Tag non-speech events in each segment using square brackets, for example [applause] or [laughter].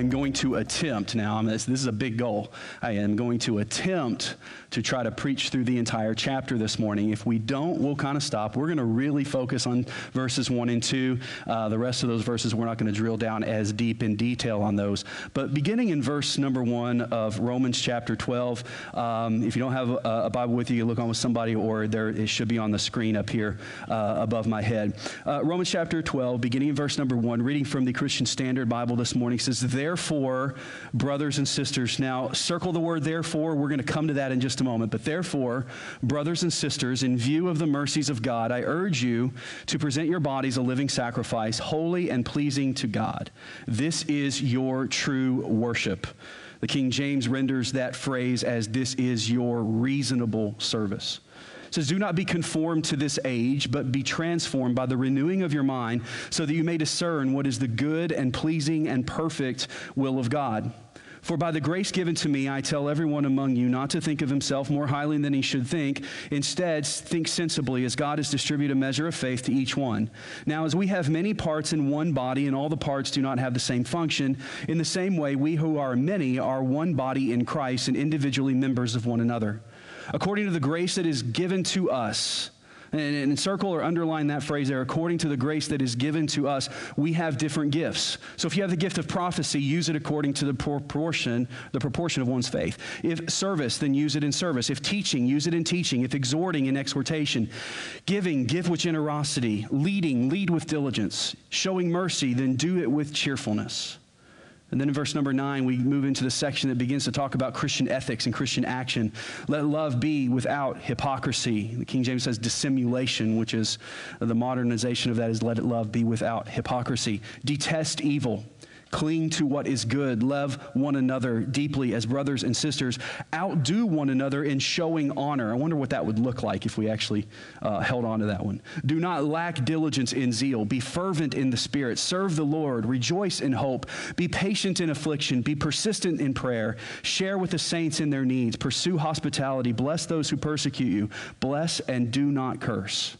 and I, am going to attempt now. This, this is a big goal. I am going to attempt to try to preach through the entire chapter this morning. If we don't, we'll kind of stop. We're going to really focus on verses 1 and 2. Uh, the rest of those verses, we're not going to drill down as deep in detail on those. But beginning in verse number 1 of Romans chapter 12, um, if you don't have a, a, Bible with you, you look on with somebody, or there it should be on the screen up here uh, above my head. Uh, Romans chapter 12, beginning in verse number 1, reading from the Christian Standard Bible this morning, says, Therefore, brothers and sisters, now circle the word therefore. We're going to come to that in just a moment. But therefore, brothers and sisters, in view of the mercies of God, I urge you to present your bodies a living sacrifice, holy and pleasing to God. This is your true worship. The King James renders that phrase as this is your reasonable service. Says, Do not be conformed to this age, but be transformed by the renewing of your mind, so that you may discern what is the good and pleasing and perfect will of God. For by the grace given to me, I tell everyone among you not to think of himself more highly than he should think. Instead, think sensibly, as God has distributed a measure of faith to each one. Now, as we have many parts in one body, and all the parts do not have the same function, in the same way, we who are many are one body in Christ and individually members of one another. According to the grace that is given to us, and, circle or underline that phrase there. According to the grace that is given to us, we have different gifts. So if you have the gift of prophecy, use it according to the proportion, the proportion of one's faith. If service, then use it in service. If teaching, use it in teaching. If exhorting, in exhortation. Giving, give with generosity. Leading, lead with diligence. Showing mercy, then do it with cheerfulness. And then in verse number nine, we move into the section that begins to talk about Christian ethics and Christian action. Let love be without hypocrisy. The King James says dissimulation, which is the modernization of that is let love be without hypocrisy. Detest evil. Cling to what is good. Love one another deeply as brothers and sisters. Outdo one another in showing honor. I wonder what that would look like if we actually uh, held on to that one. Do not lack diligence in zeal. Be fervent in the Spirit. Serve the Lord. Rejoice in hope. Be patient in affliction. Be persistent in prayer. Share with the saints in their needs. Pursue hospitality. Bless those who persecute you. Bless and do not curse.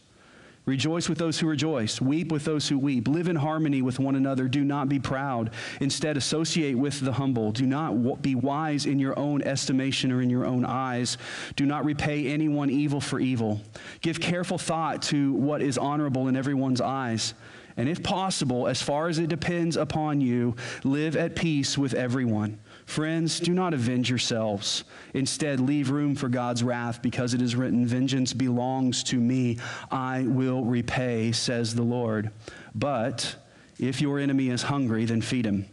Rejoice with those who rejoice. Weep with those who weep. Live in harmony with one another. Do not be proud. Instead, associate with the humble. Do not be wise in your own estimation or in your own eyes. Do not repay anyone evil for evil. Give careful thought to what is honorable in everyone's eyes. And if possible, as far as it depends upon you, live at peace with everyone. Friends, do not avenge yourselves. Instead, leave room for God's wrath because it is written, Vengeance belongs to me. I will repay, says the Lord. But if your enemy is hungry, then feed him.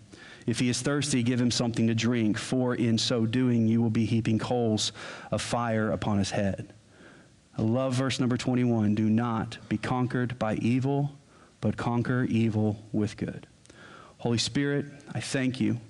If he is thirsty, give him something to drink, for in so doing, you will be heaping coals of fire upon his head. I love verse number 21. Do not be conquered by evil, but conquer evil with good. Holy Spirit, I thank you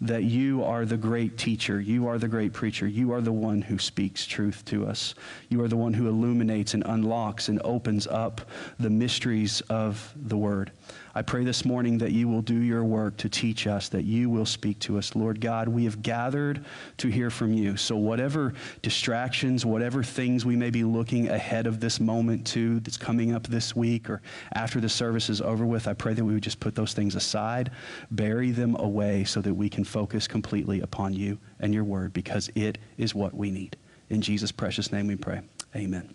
that you are the great teacher. You are the great preacher. You are the one who speaks truth to us. You are the one who illuminates and unlocks and opens up the mysteries of the Word. I pray this morning that you will do your work to teach us, that you will speak to us. Lord God, we have gathered to hear from you. So, whatever distractions, whatever things we may be looking ahead of this moment to that's coming up this week or after the service is over with, I pray that we would just put those things aside, bury them away so that we can focus completely upon you and your word because it is what we need. In Jesus' precious name we pray. Amen.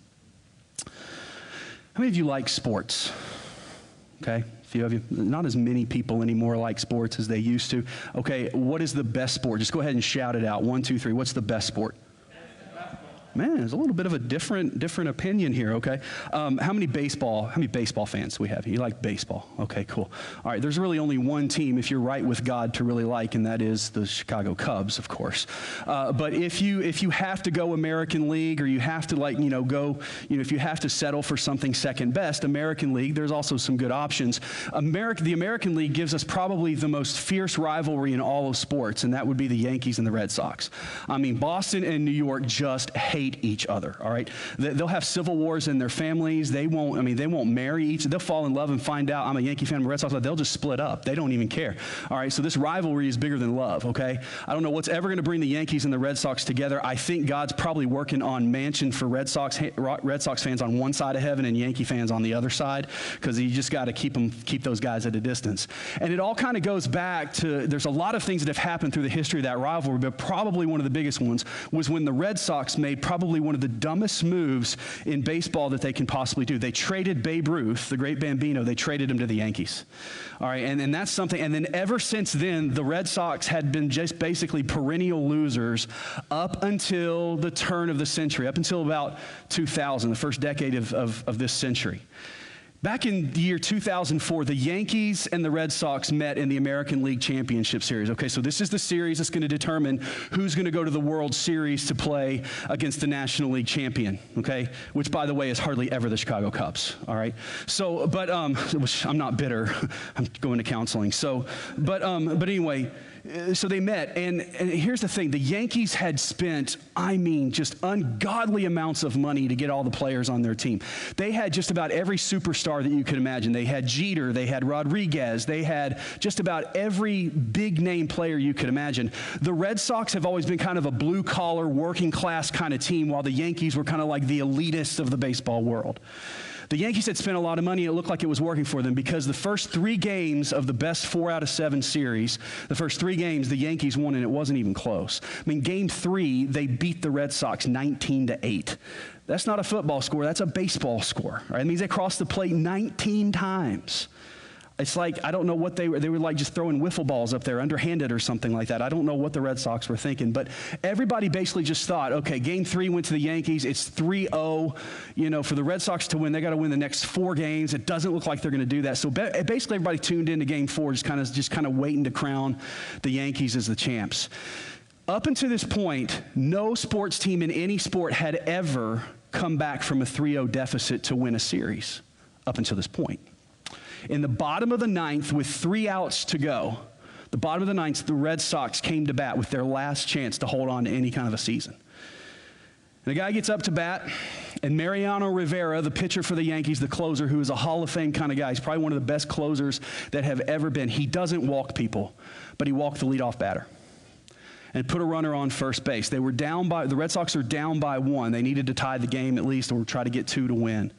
How many of you like sports? Okay, a few of you, not as many people anymore like sports as they used to. Okay, what is the best sport? Just go ahead and shout it out. One, two, three. What's the best sport? Man, there's a little bit of a different different opinion here. Okay, um, how many baseball? How many baseball fans do we have? You like baseball? Okay, cool. All right, there's really only one team if you're right with God to really like, and that is the Chicago Cubs, of course. Uh, but if you if you have to go American League or you have to like you know go you know if you have to settle for something second best, American League. There's also some good options. America, the American League gives us probably the most fierce rivalry in all of sports, and that would be the Yankees and the Red Sox. I mean, Boston and New York just hate hate each other, all right? They'll have civil wars in their families. They won't, I mean, they won't marry each They'll fall in love and find out I'm a Yankee fan, a Red Sox. They'll just split up. They don't even care, all right? So this rivalry is bigger than love, okay? I don't know what's ever going to bring the Yankees and the Red Sox together. I think God's probably working on mansion for Red Sox, Red Sox fans on one side of heaven and Yankee fans on the other side because you just got to keep them, keep those guys at a distance. And it all kind of goes back to, there's a lot of things that have happened through the history of that rivalry, but probably one of the biggest ones was when the Red Sox made probably one of the dumbest moves in baseball that they can possibly do. They traded Babe Ruth, the great Bambino, they traded him to the Yankees. All right, and, and that's something, and then ever since then, the Red Sox had been just basically perennial losers up until the turn of the century, up until about 2000, the first decade of, of, of this century. Back in the year 2004, the Yankees and the Red Sox met in the American League Championship Series. Okay, so this is the series that's going to determine who's going to go to the World Series to play against the National League champion. Okay, which by the way is hardly ever the Chicago Cubs. All right, so but um, I'm not bitter. [laughs] I'm going to counseling. So, but um, but anyway. Uh, so they met, and, and here's the thing the Yankees had spent, I mean, just ungodly amounts of money to get all the players on their team. They had just about every superstar that you could imagine. They had Jeter, they had Rodriguez, they had just about every big name player you could imagine. The Red Sox have always been kind of a blue collar, working class kind of team, while the Yankees were kind of like the elitists of the baseball world. The Yankees had spent a lot of money. and It looked like it was working for them because the first three games of the best four out of seven series, the first three games, the Yankees won, and it wasn't even close. I mean, game three, they beat the Red Sox 19 to 8. That's not a football score, that's a baseball score. Right? It means they crossed the plate 19 times. It's like, I don't know what they were, they were like just throwing wiffle balls up there, underhanded or something like that. I don't know what the Red Sox were thinking, but everybody basically just thought, okay, game three went to the Yankees. It's 3 0. You know, for the Red Sox to win, they got to win the next four games. It doesn't look like they're going to do that. So basically, everybody tuned into game four, just kind of, just kind of waiting to crown the Yankees as the champs. Up until this point, no sports team in any sport had ever come back from a 3 0 deficit to win a series up until this point. In the bottom of the ninth, with three outs to go, the bottom of the ninth, the Red Sox came to bat with their last chance to hold on to any kind of a season. And the guy gets up to bat, and Mariano Rivera, the pitcher for the Yankees, the closer, who is a Hall of Fame kind of guy, he's probably one of the best closers that have ever been. He doesn't walk people, but he walked the leadoff batter and put a runner on first base. They were down by, the Red Sox are down by one. They needed to tie the game at least or try to get two to win.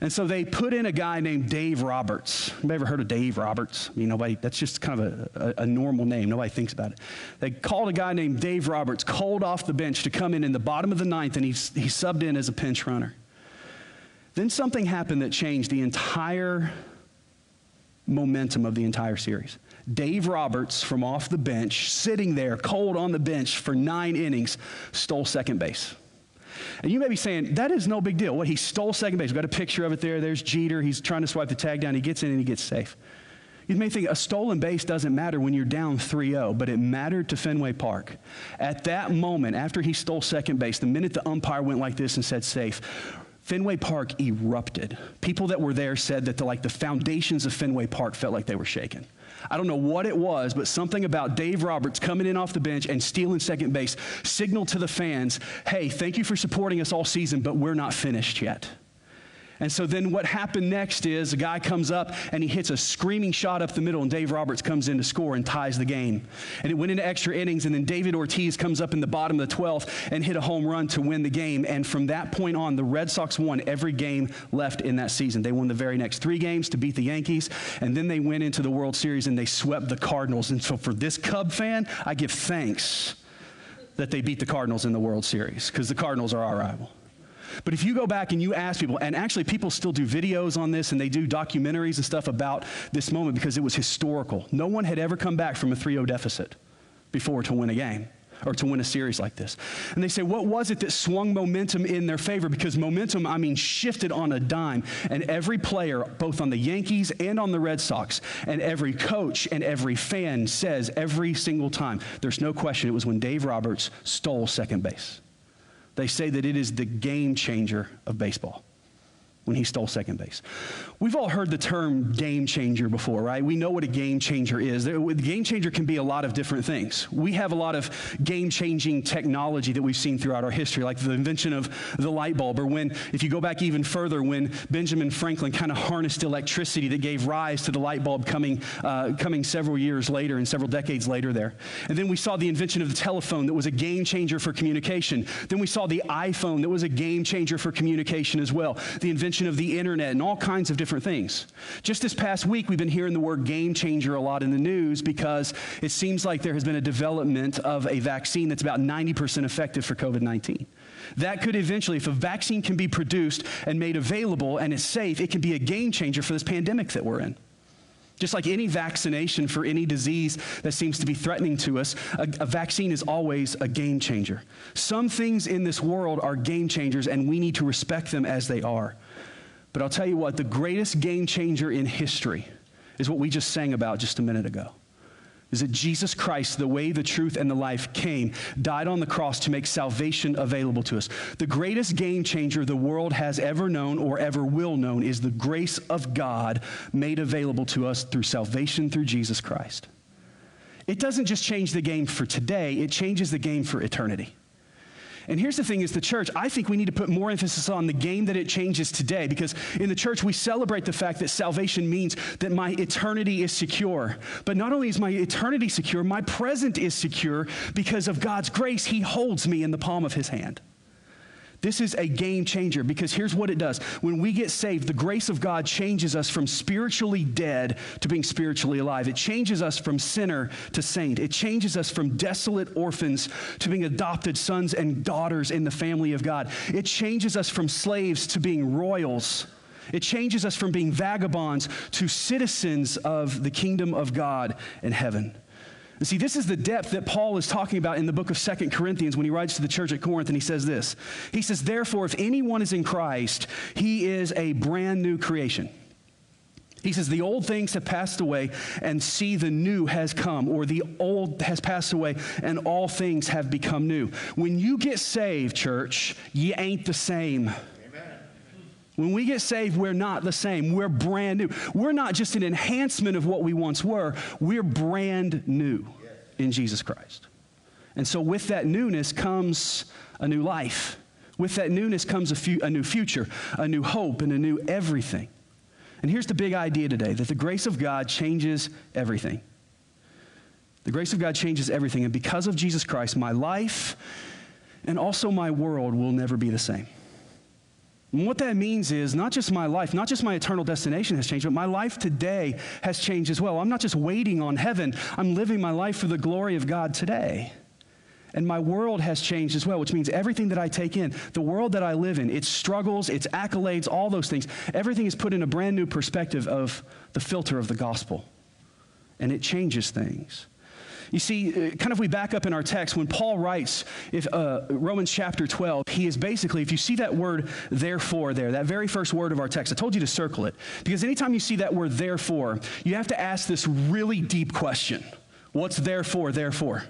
And so they put in a guy named Dave Roberts. Anybody ever heard of Dave Roberts? I mean, nobody, that's just kind of a, a, a, normal name. Nobody thinks about it. They called a guy named Dave Roberts, called off the bench to come in in the bottom of the ninth, and he, he subbed in as a pinch runner. Then something happened that changed the entire momentum of the entire series. Dave Roberts, from off the bench, sitting there cold on the bench for nine innings, stole second base. And you may be saying, that is no big deal. What, he stole second base. We've got a picture of it there. There's Jeter. He's trying to swipe the tag down. He gets in and he gets safe. You may think a stolen base doesn't matter when you're down 3 0, but it mattered to Fenway Park. At that moment, after he stole second base, the minute the umpire went like this and said safe, Fenway Park erupted. People that were there said that the, like the foundations of Fenway Park felt like they were shaken. I don't know what it was, but something about Dave Roberts coming in off the bench and stealing second base signaled to the fans, hey, thank you for supporting us all season, but we're not finished yet. And so then what happened next is a guy comes up and he hits a screaming shot up the middle, and Dave Roberts comes in to score and ties the game. And it went into extra innings, and then David Ortiz comes up in the bottom of the 12th and hit a home run to win the game. And from that point on, the Red Sox won every game left in that season. They won the very next three games to beat the Yankees, and then they went into the World Series and they swept the Cardinals. And so for this Cub fan, I give thanks that they beat the Cardinals in the World Series because the Cardinals are our rival. But if you go back and you ask people, and actually people still do videos on this and they do documentaries and stuff about this moment because it was historical. No one had ever come back from a 3 0 deficit before to win a game or to win a series like this. And they say, what was it that swung momentum in their favor? Because momentum, I mean, shifted on a dime. And every player, both on the Yankees and on the Red Sox, and every coach and every fan says every single time, there's no question it was when Dave Roberts stole second base. They say that it is the game changer of baseball. When he stole second base. We've all heard the term game changer before, right? We know what a game changer is. The game changer can be a lot of different things. We have a lot of game changing technology that we've seen throughout our history, like the invention of the light bulb, or when, if you go back even further, when Benjamin Franklin kind of harnessed electricity that gave rise to the light bulb coming, uh, coming several years later and several decades later there. And then we saw the invention of the telephone that was a game changer for communication. Then we saw the iPhone that was a game changer for communication as well. The invention of the internet and all kinds of different things. Just this past week, we've been hearing the word game changer a lot in the news because it seems like there has been a development of a vaccine that's about 90% effective for COVID 19. That could eventually, if a vaccine can be produced and made available and is safe, it can be a game changer for this pandemic that we're in. Just like any vaccination for any disease that seems to be threatening to us, a, a, vaccine is always a game changer. Some things in this world are game changers, and we need to respect them as they are. But I'll tell you what, the greatest game changer in history is what we just sang about just a minute ago. Is that Jesus Christ, the way, the truth, and the life, came, died on the cross to make salvation available to us. The greatest game changer the world has ever known or ever will know is the grace of God made available to us through salvation through Jesus Christ. It doesn't just change the game for today, it changes the game for eternity. And here's the thing is the church, I think we need to put more emphasis on the game that it changes today because in the church we celebrate the fact that salvation means that my eternity is secure. But not only is my eternity secure, my present is secure because of God's grace. He holds me in the palm of his hand. This is a game changer because here's what it does. When we get saved, the grace of God changes us from spiritually dead to being spiritually alive. It changes us from sinner to saint. It changes us from desolate orphans to being adopted sons and daughters in the family of God. It changes us from slaves to being royals. It changes us from being vagabonds to citizens of the kingdom of God in heaven. And see, this is the depth that Paul is talking about in the book of Second Corinthians when he writes to the church at Corinth, and he says this. He says, Therefore, if anyone is in Christ, he is a brand new creation. He says, The old things have passed away, and see, the new has come, or the old has passed away, and all things have become new. When you get saved, church, you ain't the same. When we get saved, we're not the same. We're brand new. We're not just an enhancement of what we once were, we're brand new in Jesus Christ. And so, with that newness comes a new life. With that newness comes a, a new future, a new hope, and a new everything. And here's the big idea today that the grace of God changes everything. The grace of God changes everything. And because of Jesus Christ, my life and also my world will never be the same. And what that means is not just my life, not just my eternal destination has changed, but my life today has changed as well. I'm not just waiting on heaven, I'm living my life for the glory of God today. And my world has changed as well, which means everything that I take in, the world that I live in, its struggles, its accolades, all those things, everything is put in a brand new perspective of the filter of the gospel. And it changes things. You see, uh, kind of we back up in our text, when Paul writes if, uh, Romans chapter 12, he is basically, if you see that word therefore there, that very first word of our text, I told you to circle it. Because anytime you see that word therefore, you have to ask this really deep question What's therefore, therefore?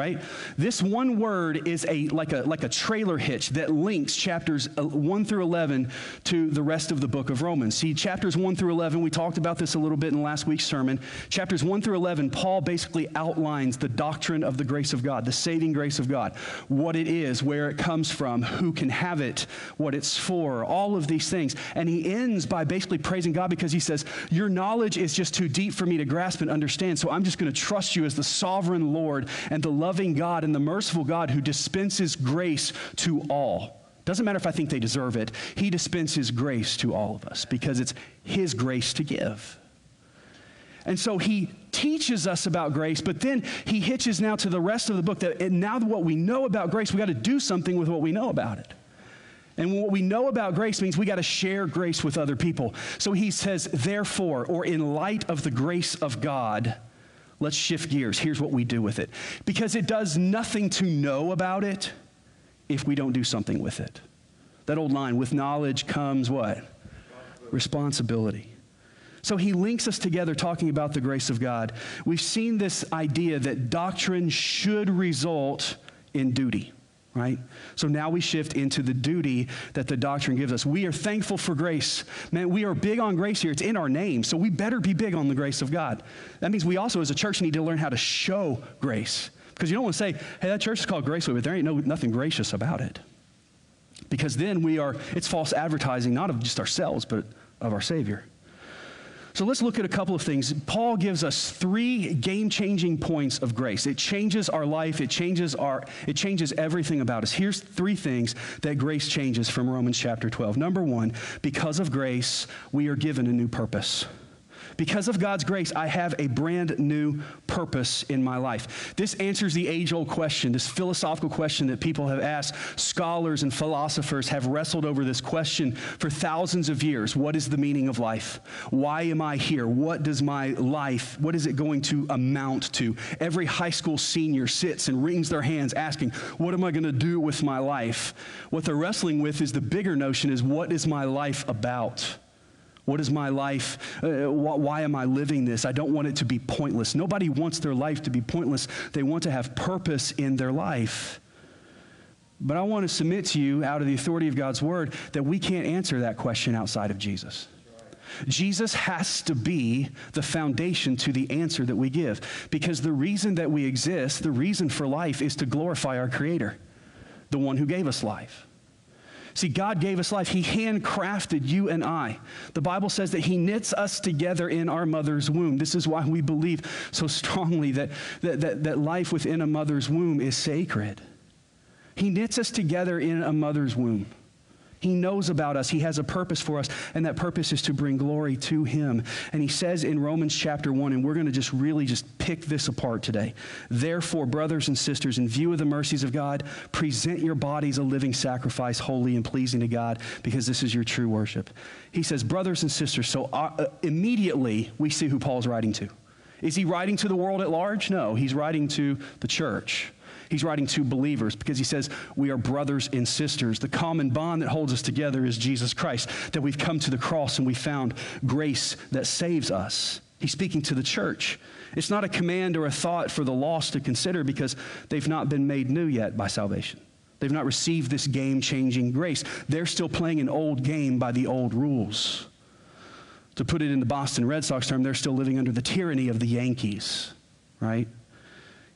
Right? This one word is a like a like a trailer hitch that links chapters uh, 1 through 11 to the rest of the book of Romans. See, chapters 1 through 11, we talked about this a little bit in last week's sermon. Chapters 1 through 11, Paul basically outlines the doctrine of the grace of God, the saving grace of God, what it is, where it comes from, who can have it, what it's for, all of these things. And he ends by basically praising God because he says, "Your knowledge is just too deep for me to grasp and understand, so I'm just going to trust you as the sovereign Lord and the loving God and the merciful God who dispenses grace to all. Doesn't matter if I think they deserve it, He dispenses grace to all of us because it's His grace to give. And so he teaches us about grace, but then he hitches now to the rest of the book that now what we know about grace, we got to do something with what we know about it. And what we know about grace means we got to share grace with other people. So he says, therefore, or in light of the grace of God, Let's shift gears. Here's what we do with it. Because it does nothing to know about it if we don't do something with it. That old line, with knowledge comes what? Responsibility. So he links us together talking about the grace of God. We've seen this idea that doctrine should result in duty. Right? So now we shift into the duty that the doctrine gives us. We are thankful for grace. Man, we are big on grace here. It's in our name, so we better be big on the grace of God. That means we also, as a church, need to learn how to show grace. Because you don't want to say, hey, that church is called Graceway, but there ain't no, nothing gracious about it. Because then we are, it's false advertising, not of just ourselves, but of our Savior. So let's look at a couple of things. Paul gives us three game-changing points of grace. It changes our life, it changes our it changes everything about us. Here's three things that grace changes from Romans chapter 12. Number 1, because of grace, we are given a new purpose. Because of God's grace, I have a brand new purpose in my life. This answers the age old question, this philosophical question that people have asked. Scholars and philosophers have wrestled over this question for thousands of years. What is the meaning of life? Why am I here? What does my life, what is it going to amount to? Every high school senior sits and wrings their hands asking, What am I going to do with my life? What they're wrestling with is the bigger notion is, What is my life about? What is my life? Uh, why am I living this? I don't want it to be pointless. Nobody wants their life to be pointless. They want to have purpose in their life. But I want to submit to you, out of the authority of God's word, that we can't answer that question outside of Jesus. Jesus has to be the foundation to the answer that we give. Because the reason that we exist, the reason for life, is to glorify our Creator, the one who gave us life. See, God gave us life. He handcrafted you and I. The Bible says that He knits us together in our mother's womb. This is why we believe so strongly that, that, that, that life within a mother's womb is sacred. He knits us together in a mother's womb. He knows about us. He has a purpose for us, and that purpose is to bring glory to Him. And He says in Romans chapter 1, and we're going to just really just pick this apart today. Therefore, brothers and sisters, in view of the mercies of God, present your bodies a living sacrifice, holy and pleasing to God, because this is your true worship. He says, brothers and sisters, so uh, immediately we see who Paul's writing to. Is he writing to the world at large? No, he's writing to the church. He's writing to believers because he says we are brothers and sisters. The common bond that holds us together is Jesus Christ, that we've come to the cross and we found grace that saves us. He's speaking to the church. It's not a command or a thought for the lost to consider because they've not been made new yet by salvation. They've not received this game changing grace. They're still playing an old game by the old rules. To put it in the Boston Red Sox term, they're still living under the tyranny of the Yankees, right?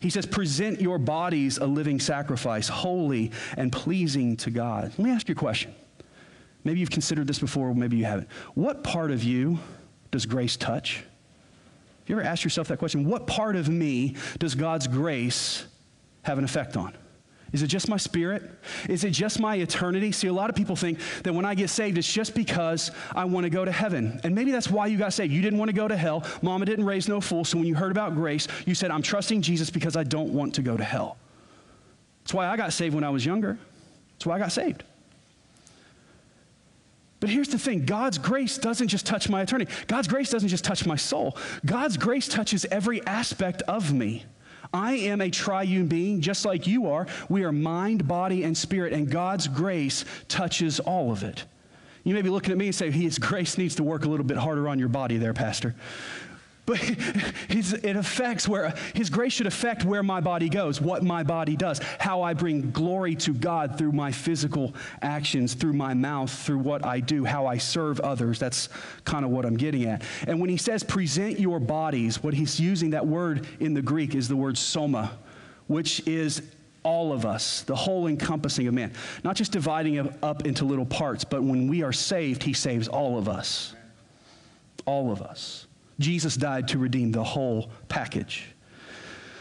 He says, present your bodies a living sacrifice, holy and pleasing to God. Let me ask you a question. Maybe you've considered this before, maybe you haven't. What part of you does grace touch? Have you ever asked yourself that question? What part of me does God's grace have an effect on? Is it just my spirit? Is it just my eternity? See, a lot of people think that when I get saved, it's just because I want to go to heaven. And maybe that's why you got saved. You didn't want to go to hell. Mama didn't raise no fool. So when you heard about grace, you said, I'm trusting Jesus because I don't want to go to hell. That's why I got saved when I was younger. That's why I got saved. But here's the thing God's grace doesn't just touch my eternity, God's grace doesn't just touch my soul. God's grace touches every aspect of me. I am a triune being, just like you are. We are mind, body, and spirit, and God's grace touches all of it. You may be looking at me and say, His grace needs to work a little bit harder on your body there, Pastor. But [laughs] his, it affects where his grace should affect where my body goes, what my body does, how I bring glory to God through my physical actions, through my mouth, through what I do, how I serve others. That's kind of what I'm getting at. And when he says present your bodies, what he's using that word in the Greek is the word soma, which is all of us, the whole encompassing of man. Not just dividing up into little parts, but when we are saved, he saves all of us. All of us. Jesus died to redeem the whole package.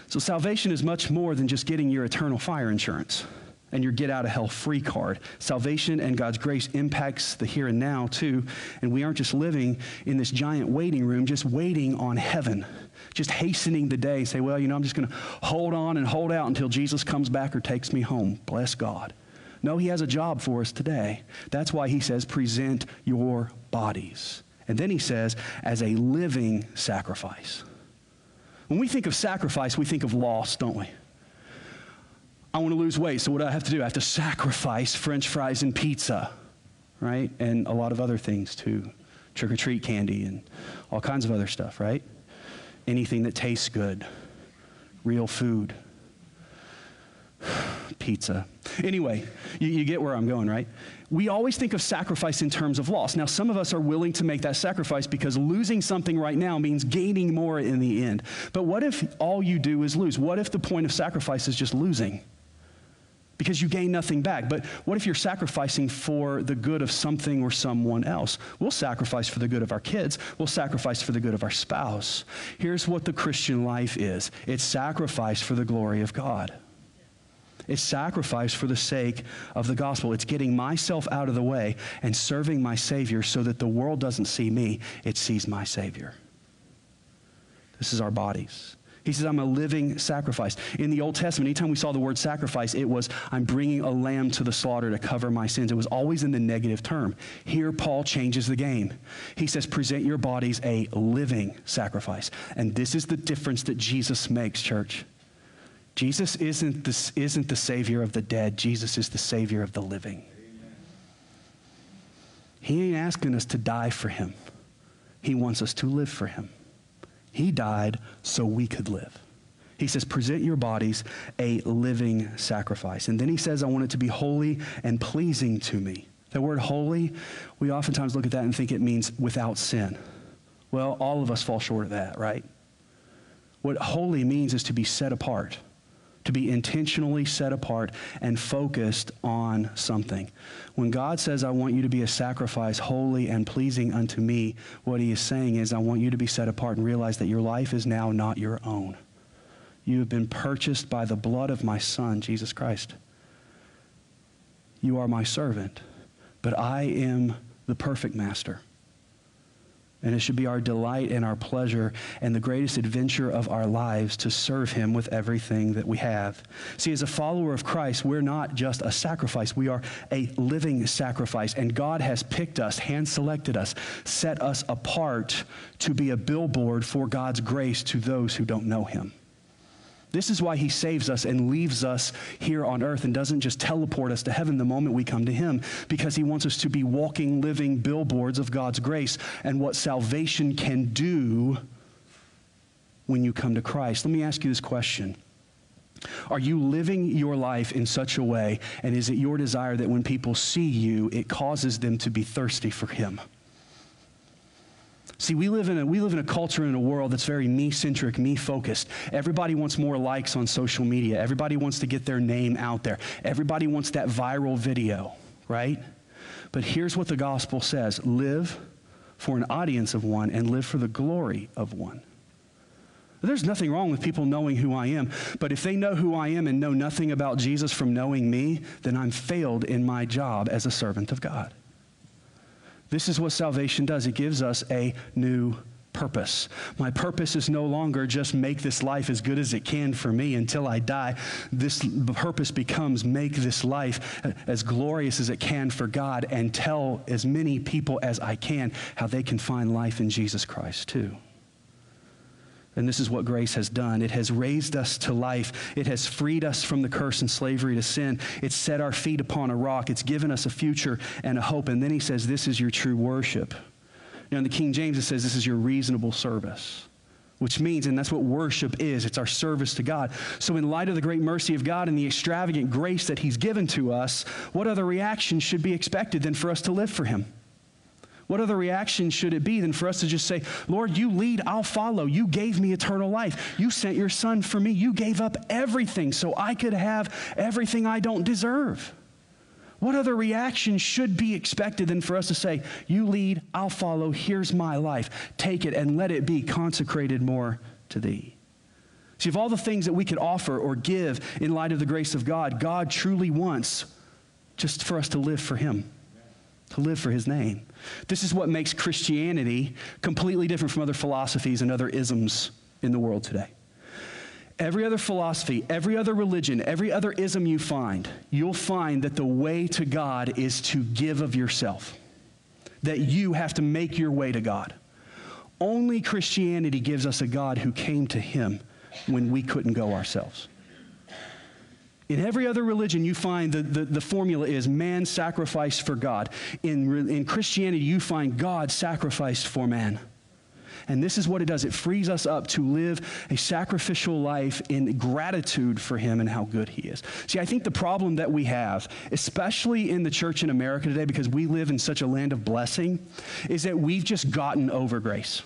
So salvation is much more than just getting your eternal fire insurance and your get out of hell free card. Salvation and God's grace impacts the here and now too, and we aren't just living in this giant waiting room just waiting on heaven. Just hastening the day, say, well, you know, I'm just going to hold on and hold out until Jesus comes back or takes me home. Bless God. No, he has a job for us today. That's why he says, present your bodies. And then he says, as a living sacrifice. When we think of sacrifice, we think of loss, don't we? I want to lose weight, so what do I have to do? I have to sacrifice french fries and pizza, right? And a lot of other things too trick or treat candy and all kinds of other stuff, right? Anything that tastes good, real food, pizza. Anyway, you, you get where I'm going, right? We always think of sacrifice in terms of loss. Now, some of us are willing to make that sacrifice because losing something right now means gaining more in the end. But what if all you do is lose? What if the point of sacrifice is just losing? because you gain nothing back. But what if you're sacrificing for the good of something or someone else? We'll sacrifice for the good of our kids, we'll sacrifice for the good of our spouse. Here's what the Christian life is it's sacrifice for the glory of God. It's sacrifice for the sake of the gospel. It's getting myself out of the way and serving my Savior so that the world doesn't see me, it sees my Savior. This is our bodies. He says, I'm a living sacrifice. In the Old Testament, anytime we saw the word sacrifice, it was, I'm bringing a lamb to the slaughter to cover my sins. It was always in the negative term. Here, Paul changes the game. He says, present your bodies a living sacrifice. And this is the difference that Jesus makes, church. Jesus isn't the, isn't the Savior of the dead, Jesus is the Savior of the living. He ain't asking us to die for Him, He wants us to live for Him. He died so we could live. He says, present your bodies a living sacrifice. And then he says, I want it to be holy and pleasing to me. The word holy, we oftentimes look at that and think it means without sin. Well, all of us fall short of that, right? What holy means is to be set apart to be intentionally set apart and focused on something. When God says, I want you to be a sacrifice holy and pleasing unto me, what he is saying is, I want you to be set apart and realize that your life is now not your own. You have been purchased by the blood of my Son, Jesus Christ. You are my servant, but I am the perfect master. And it should be our delight and our pleasure and the greatest adventure of our lives to serve Him with everything that we have. See, as a follower of Christ, we're not just a sacrifice, we are a living sacrifice. And God has picked us, hand selected us, set us apart to be a billboard for God's grace to those who don't know Him. This is why he saves us and leaves us here on earth and doesn't just teleport us to heaven the moment we come to him, because he wants us to be walking, living billboards of God's grace and what salvation can do when you come to Christ. Let me ask you this question. Are you living your life in such a way, and is it your desire that when people see you, it causes them to be thirsty for him? See, we live in a, we live in a culture in a world that's very me centric, me focused. Everybody wants more likes on social media. Everybody wants to get their name out there. Everybody wants that viral video, right? But here's what the gospel says live for an audience of one and live for the glory of one. There's nothing wrong with people knowing who I am, but if they know who I am and know nothing about Jesus from knowing me, then I'm failed in my job as a servant of God. This is what salvation does it gives us a new purpose. My purpose is no longer just make this life as good as it can for me until I die. This purpose becomes make this life as glorious as it can for God and tell as many people as I can how they can find life in Jesus Christ too. And this is what grace has done. It has raised us to life. It has freed us from the curse and slavery to sin. It's set our feet upon a rock. It's given us a future and a hope. And then he says, This is your true worship. Now, in the King James, it says, This is your reasonable service. Which means, and that's what worship is, it's our service to God. So, in light of the great mercy of God and the extravagant grace that He's given to us, what other reaction should be expected than for us to live for Him? What other reaction should it be than for us to just say, Lord, you lead, I'll follow. You gave me eternal life. You sent your son for me. You gave up everything so I could have everything I don't deserve. What other reaction should be expected than for us to say, You lead, I'll follow, here's my life. Take it and let it be consecrated more to thee. See, of all the things that we could offer or give in light of the grace of God, God truly wants just for us to live for Him to live for his name. This is what makes Christianity completely different from other philosophies and other isms in the world today. Every other philosophy, every other religion, every other ism you find, you'll find that the way to God is to give of yourself, that you have to make your way to God. Only Christianity gives us a God who came to him when we couldn't go ourselves. In every other religion, you find the, the, the formula is man sacrificed for God. In, in Christianity, you find God sacrificed for man. And this is what it does it frees us up to live a sacrificial life in gratitude for Him and how good He is. See, I think the problem that we have, especially in the church in America today, because we live in such a land of blessing, is that we've just gotten over grace.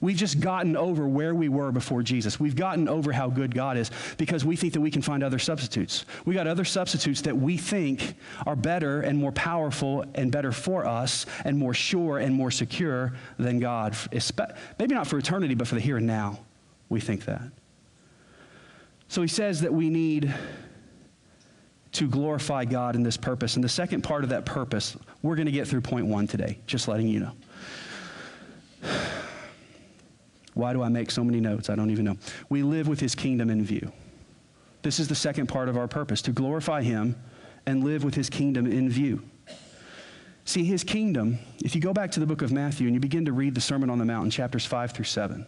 We've just gotten over where we were before Jesus. We've gotten over how good God is because we think that we can find other substitutes. We got other substitutes that we think are better and more powerful and better for us and more sure and more secure than God. Maybe not for eternity, but for the here and now. We think that. So he says that we need to glorify God in this purpose. And the second part of that purpose, we're going to get through point one today, just letting you know. Why do I make so many notes? I don't even know. We live with his kingdom in view. This is the second part of our purpose to glorify him and live with his kingdom in view. See, his kingdom, if you go back to the book of Matthew and you begin to read the Sermon on the Mount in chapters 5 through 7,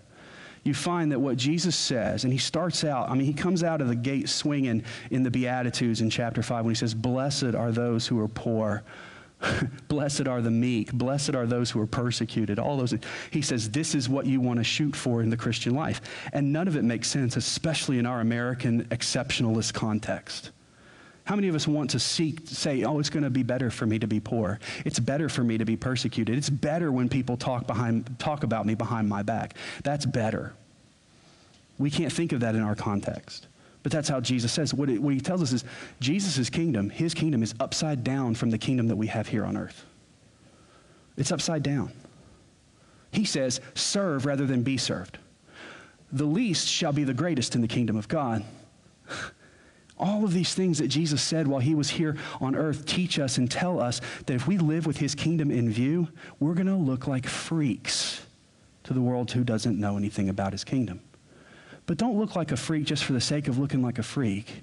you find that what Jesus says, and he starts out, I mean, he comes out of the gate swinging in the Beatitudes in chapter 5 when he says, Blessed are those who are poor [laughs] Blessed are the meek. Blessed are those who are persecuted. All those. He says this is what you want to shoot for in the Christian life. And none of it makes sense, especially in our American exceptionalist context. How many of us want to seek, say, oh, it's going to be better for me to be poor. It's better for me to be persecuted. It's better when people talk, behind, talk about me behind my back. That's better. We can't think of that in our context. But that's how Jesus says. What, it, what he tells us is Jesus' kingdom, his kingdom, is upside down from the kingdom that we have here on earth. It's upside down. He says, serve rather than be served. The least shall be the greatest in the kingdom of God. [laughs] All of these things that Jesus said while he was here on earth teach us and tell us that if we live with his kingdom in view, we're going to look like freaks to the world who doesn't know anything about his kingdom. But don't look like a freak just for the sake of looking like a freak.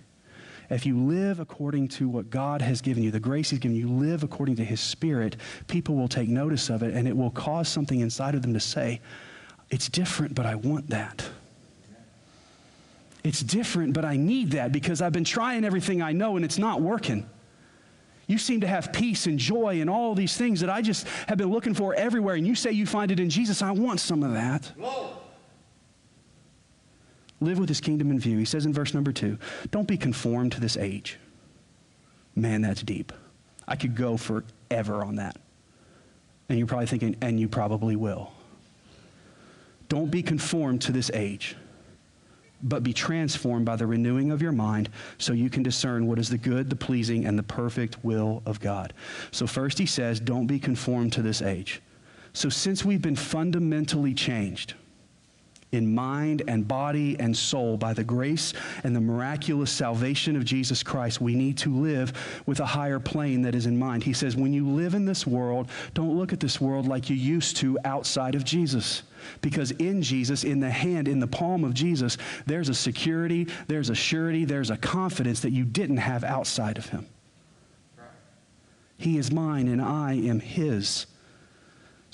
If you live according to what God has given you, the grace He's given you, live according to His Spirit, people will take notice of it and it will cause something inside of them to say, It's different, but I want that. It's different, but I need that because I've been trying everything I know and it's not working. You seem to have peace and joy and all these things that I just have been looking for everywhere, and you say you find it in Jesus. I want some of that. Whoa. Live with his kingdom in view. He says in verse number two, don't be conformed to this age. Man, that's deep. I could go forever on that. And you're probably thinking, and you probably will. Don't be conformed to this age, but be transformed by the renewing of your mind so you can discern what is the good, the pleasing, and the perfect will of God. So, first he says, don't be conformed to this age. So, since we've been fundamentally changed, in mind and body and soul by the grace and the miraculous salvation of Jesus Christ, we need to live with a higher plane that is in mind. He says, when you live in this world, don't look at this world like you used to outside of Jesus. Because in Jesus, in the hand, in the palm of Jesus, there's a security, there's a surety, there's a confidence that you didn't have outside of Him. He is mine and I am His.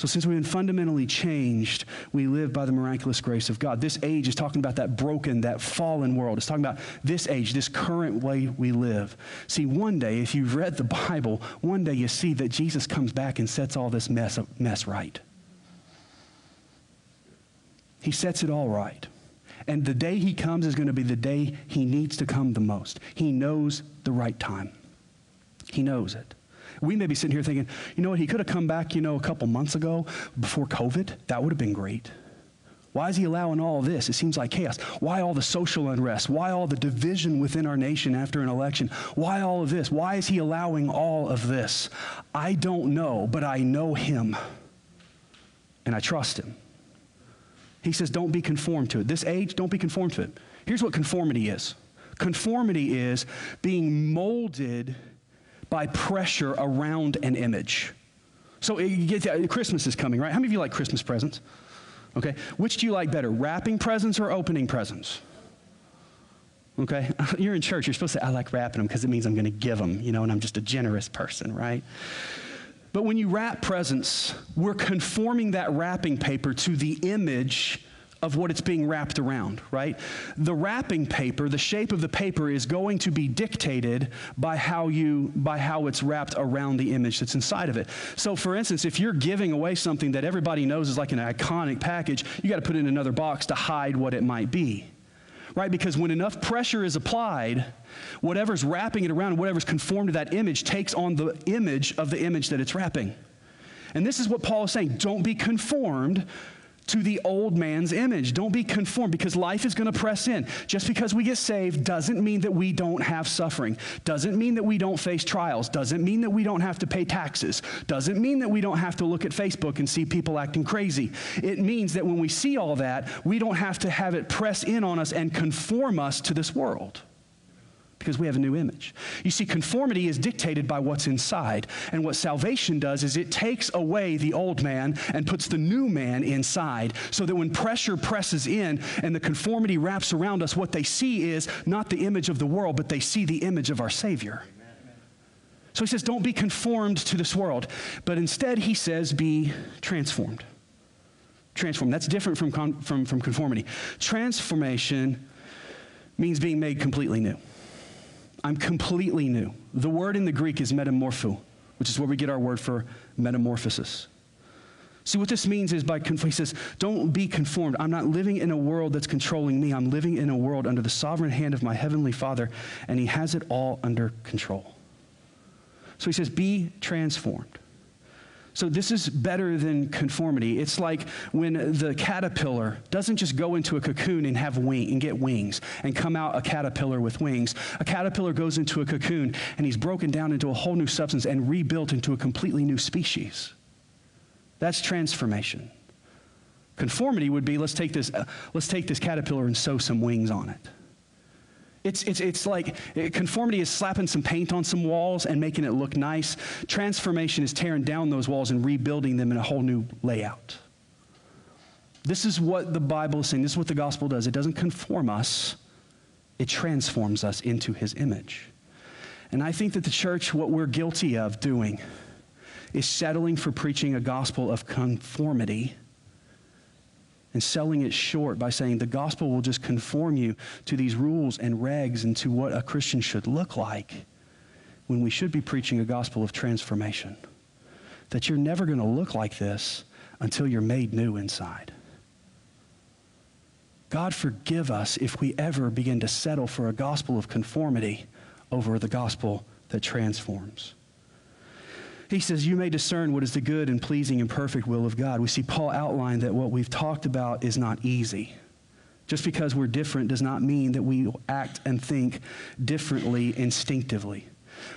So, since we've been fundamentally changed, we live by the miraculous grace of God. This age is talking about that broken, that fallen world. It's talking about this age, this current way we live. See, one day, if you've read the Bible, one day you see that Jesus comes back and sets all this mess, mess right. He sets it all right. And the day he comes is going to be the day he needs to come the most. He knows the right time. He knows it. We may be sitting here thinking, you know what, he could have come back, you know, a couple months ago before COVID. That would have been great. Why is he allowing all this? It seems like chaos. Why all the social unrest? Why all the division within our nation after an election? Why all of this? Why is he allowing all of this? I don't know, but I know him. And I trust him. He says, don't be conformed to it. This age, don't be conformed to it. Here's what conformity is conformity is being molded by pressure around an image. So get, uh, Christmas is coming, right? How many of you like Christmas presents? Okay. Which do you like better, wrapping presents or opening presents? Okay. [laughs] You're in church. You're supposed to say, I like wrapping them because it means I'm going to give them, you know, and I'm just a generous person, right? But when you wrap presents, we're conforming that wrapping paper to the image of what it's being wrapped around, right? The wrapping paper, the shape of the paper is going to be dictated by how you by how it's wrapped around the image that's inside of it. So for instance, if you're giving away something that everybody knows is like an iconic package, you got to put it in another box to hide what it might be. Right? Because when enough pressure is applied, whatever's wrapping it around, whatever's conformed to that image takes on the image of the image that it's wrapping. And this is what Paul is saying. Don't be conformed to the old man's image. Don't be conformed because life is going to press in. Just because we get saved doesn't mean that we don't have suffering, doesn't mean that we don't face trials, doesn't mean that we don't have to pay taxes, doesn't mean that we don't have to look at Facebook and see people acting crazy. It means that when we see all that, we don't have to have it press in on us and conform us to this world because we have a new image. You see, conformity is dictated by what's inside. And what salvation does is it takes away the old man and puts the new man inside so that when pressure presses in and the conformity wraps around us, what they see is not the image of the world, but they see the image of our Savior. So he says, don't be conformed to this world, but instead he says, be transformed. Transformed. That's different from, from, from conformity. Transformation means being made completely new. I'm completely new. The word in the Greek is metamorpho, which is where we get our word for metamorphosis. See, what this means is by, he says, don't be conformed. I'm not living in a world that's controlling me. I'm living in a world under the sovereign hand of my heavenly Father, and he has it all under control. So he says, be transformed. So, this is better than conformity. It's like when the caterpillar doesn't just go into a cocoon and have wing and get wings and come out a caterpillar with wings. A caterpillar goes into a cocoon and he's broken down into a whole new substance and rebuilt into a completely new species. That's transformation. Conformity would be let's take this, uh, let's take this caterpillar and sew some wings on it. It's, it's, it's like eh, conformity is slapping some paint on some walls and making it look nice. Transformation is tearing down those walls and rebuilding them in a whole new layout. This is what the Bible is saying. This is what the gospel does. It doesn't conform us, it transforms us into his image. And I think that the church, what we're guilty of doing, is settling for preaching a gospel of conformity and selling it short by saying the gospel will just conform you to these rules and regs and to what a Christian should look like when we should be preaching a gospel of transformation. That you're never going to look like this until you're made new inside. God forgive us if we ever begin to settle for a gospel of conformity over the gospel that transforms. He says, You may discern what is the good and pleasing and perfect will of God. We see Paul outline that what we've talked about is not easy. Just because we're different does not mean that we act and think differently instinctively.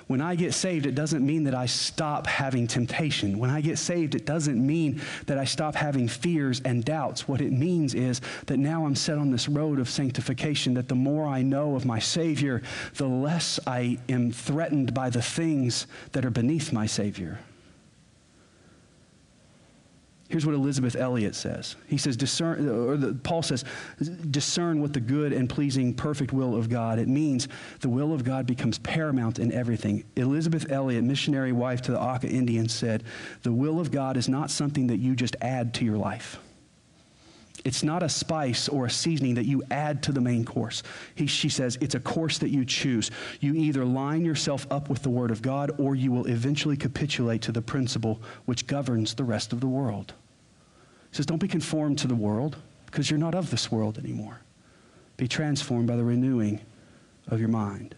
When I get saved, it doesn't mean that I stop having temptation. When I get saved, it doesn't mean that I stop having fears and doubts. What it means is that now I'm set on this road of sanctification, that the more I know of my Savior, the less I am threatened by the things that are beneath my Savior. Here's what Elisabeth Elliot says. He says, discern, or the, Paul says, discern what the good and pleasing, perfect will of God. It means the will of God becomes paramount in everything. Elisabeth Elliot, missionary wife to the Auca Indians, said, the will of God is not something that you just add to your life. It's not a spice or a seasoning that you add to the main course. He, she says it's a course that you choose. You either line yourself up with the Word of God or you will eventually capitulate to the principle which governs the rest of the world. He says, Don't be conformed to the world because you're not of this world anymore. Be transformed by the renewing of your mind.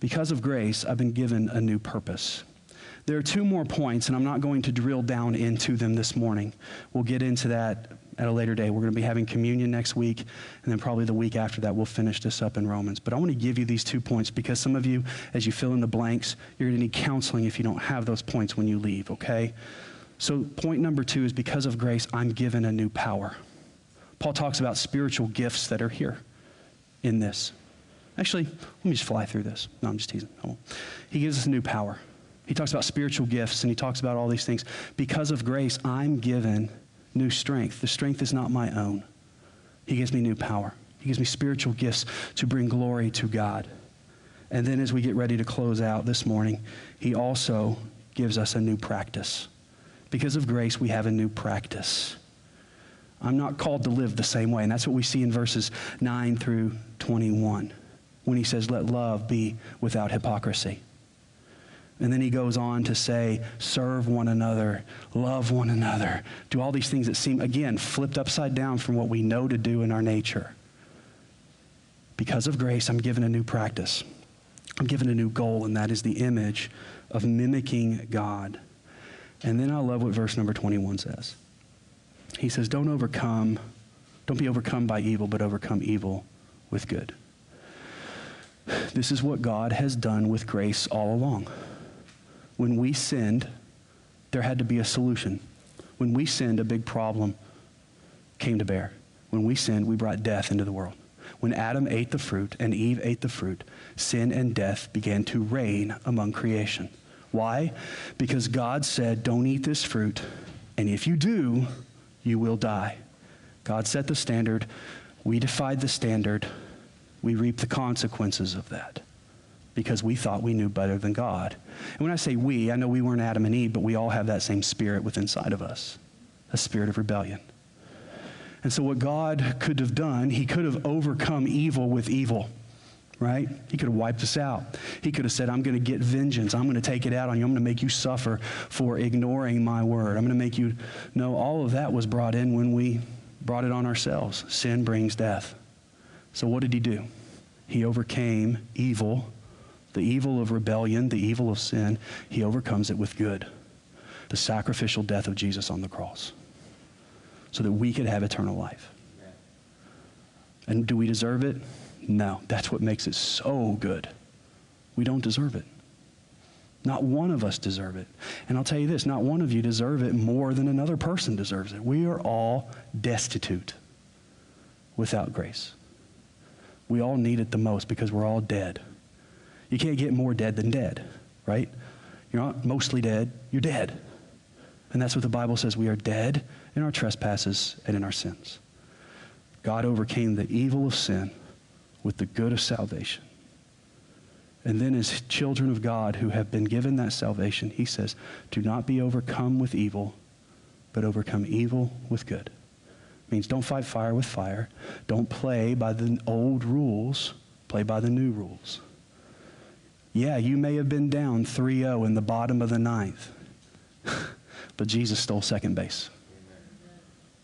Because of grace, I've been given a new purpose. There are two more points, and I'm not going to drill down into them this morning. We'll get into that at a later day. We're going to be having communion next week, and then probably the week after that, we'll finish this up in Romans. But I want to give you these two points because some of you, as you fill in the blanks, you're going to need counseling if you don't have those points when you leave, okay? So, point number two is because of grace, I'm given a new power. Paul talks about spiritual gifts that are here in this. Actually, let me just fly through this. No, I'm just teasing. He gives us a new power. He talks about spiritual gifts and he talks about all these things. Because of grace, I'm given new strength. The strength is not my own. He gives me new power. He gives me spiritual gifts to bring glory to God. And then as we get ready to close out this morning, he also gives us a new practice. Because of grace, we have a new practice. I'm not called to live the same way. And that's what we see in verses 9 through 21 when he says, Let love be without hypocrisy. And then he goes on to say, serve one another, love one another, do all these things that seem, again, flipped upside down from what we know to do in our nature. Because of grace, I'm given a new practice. I'm given a new goal, and that is the image of mimicking God. And then I love what verse number 21 says. He says, Don't overcome, don't be overcome by evil, but overcome evil with good. [sighs] This is what God has done with grace all along. When we sinned, there had to be a solution. When we sinned, a big problem came to bear. When we sinned, we brought death into the world. When Adam ate the fruit and Eve ate the fruit, sin and death began to reign among creation. Why? Because God said, Don't eat this fruit, and if you do, you will die. God set the standard. We defied the standard. We reap the consequences of that because we thought we knew better than God. And when I say we, I know we weren't Adam and Eve, but we all have that same spirit within inside of us a spirit of rebellion. And so, what God could have done, He could have overcome evil with evil, right? He could have wiped us out. He could have said, I'm going to get vengeance. I'm going to take it out on you. I'm going to make you suffer for ignoring my word. I'm going to make you know all of that was brought in when we brought it on ourselves. Sin brings death. So, what did He do? He overcame evil, the evil of rebellion, the evil of sin. He overcomes it with good the sacrificial death of Jesus on the cross so that we could have eternal life. And do we deserve it? No. That's what makes it so good. We don't deserve it. Not one of us deserve it. And I'll tell you this, not one of you deserve it more than another person deserves it. We are all destitute without grace. We all need it the most because we're all dead. You can't get more dead than dead, right? You're not mostly dead, you're dead. And that's what the Bible says. We are dead in our trespasses and in our sins. God overcame the evil of sin with the good of salvation. And then, as children of God who have been given that salvation, he says, Do not be overcome with evil, but overcome evil with good. It means don't fight fire with fire. Don't play by the old rules, play by the new rules. Yeah, you may have been down 3 0 in the bottom of the ninth, but Jesus stole second base.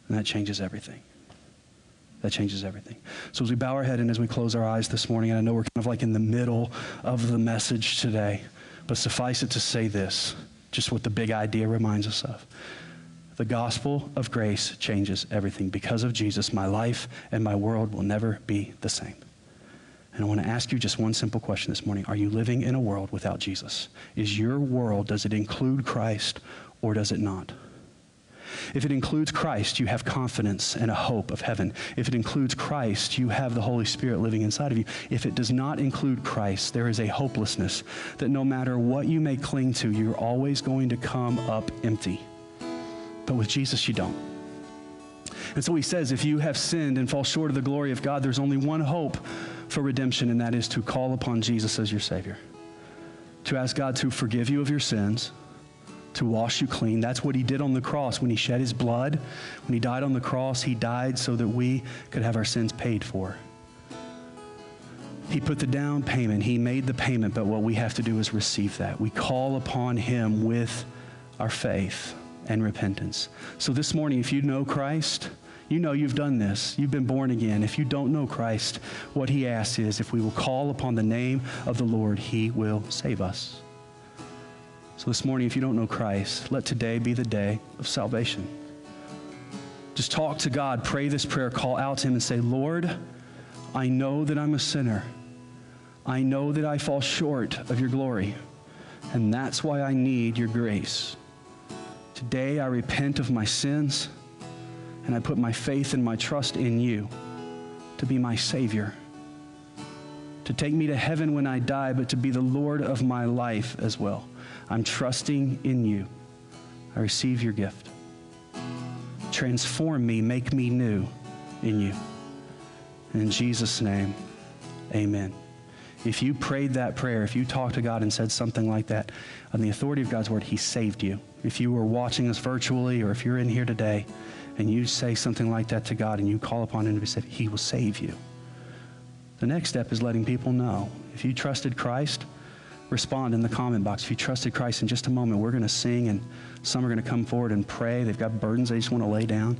And that changes everything. That changes everything. So as we bow our head and as we close our eyes this morning, and I know we're kind of like in the middle of the message today, but suffice it to say this, just what the big idea reminds us of. The gospel of grace changes everything. Because of Jesus, my life and my world will never be the same. And I want to ask you just one simple question this morning. Are you living in a world without Jesus? Is your world, does it include Christ or does it not? If it includes Christ, you have confidence and a hope of heaven. If it includes Christ, you have the Holy Spirit living inside of you. If it does not include Christ, there is a hopelessness that no matter what you may cling to, you're always going to come up empty. But with Jesus, you don't. And so he says, if you have sinned and fall short of the glory of God, there's only one hope for redemption, and that is to call upon Jesus as your Savior. To ask God to forgive you of your sins to wash you clean. That's what he did on the cross when he shed his blood. When he died on the cross, he died so that we could have our sins paid for. He put the down payment, he made the payment, but what we have to do is receive that. We call upon him with our faith and repentance. So this morning, if you know Christ, you know you've done this. You've been born again. If you don't know Christ, what he asks is if we will call upon the name of the Lord, he will save us. So this morning, if you don't know Christ, let today be the day of salvation. Just talk to God, pray this prayer, call out to Him and say, Lord, I know that I'm a sinner. I know that I fall short of your glory, and that's why I need your grace. Today, I repent of my sins, and I put my faith and my trust in you to be my Savior, to take me to heaven when I die, but to be the Lord of my life as well. I'm trusting in you. I receive your gift. Transform me, make me new in you. In Jesus' name, amen. If you prayed that prayer, if you talked to God and said something like that, on the authority of God's word, He saved you. If you were watching us virtually or if you're in here today and you say something like that to God and you call upon Him to be say, He will save you. The next step is letting people know. If you trusted Christ, respond in the comment box. If you trusted Christ, in just a moment, we're going to sing and some are going to come forward and pray. They've got burdens they just want to lay down.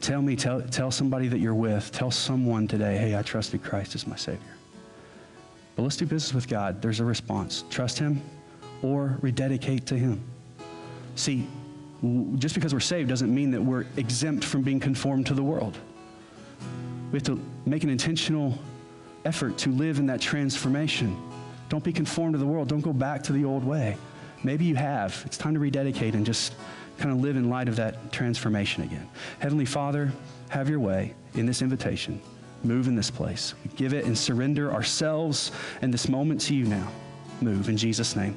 Tell me, tell, tell somebody that you're with, tell someone today, hey, I trusted Christ as my Savior. But let's do business with God. There's a response. Trust Him or rededicate to Him. See, just because we're saved doesn't mean that we're exempt from being conformed to the world. We have to make an intentional effort to live in that transformation. Don't be conformed to the world. Don't go back to the old way. Maybe you have. It's time to rededicate and just kind of live in light of that transformation again. Heavenly Father, have your way in this invitation. Move in this place. We give it and surrender ourselves and this moment to you now. Move in Jesus' name.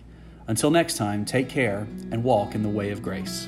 Until next time, take care and walk in the way of grace.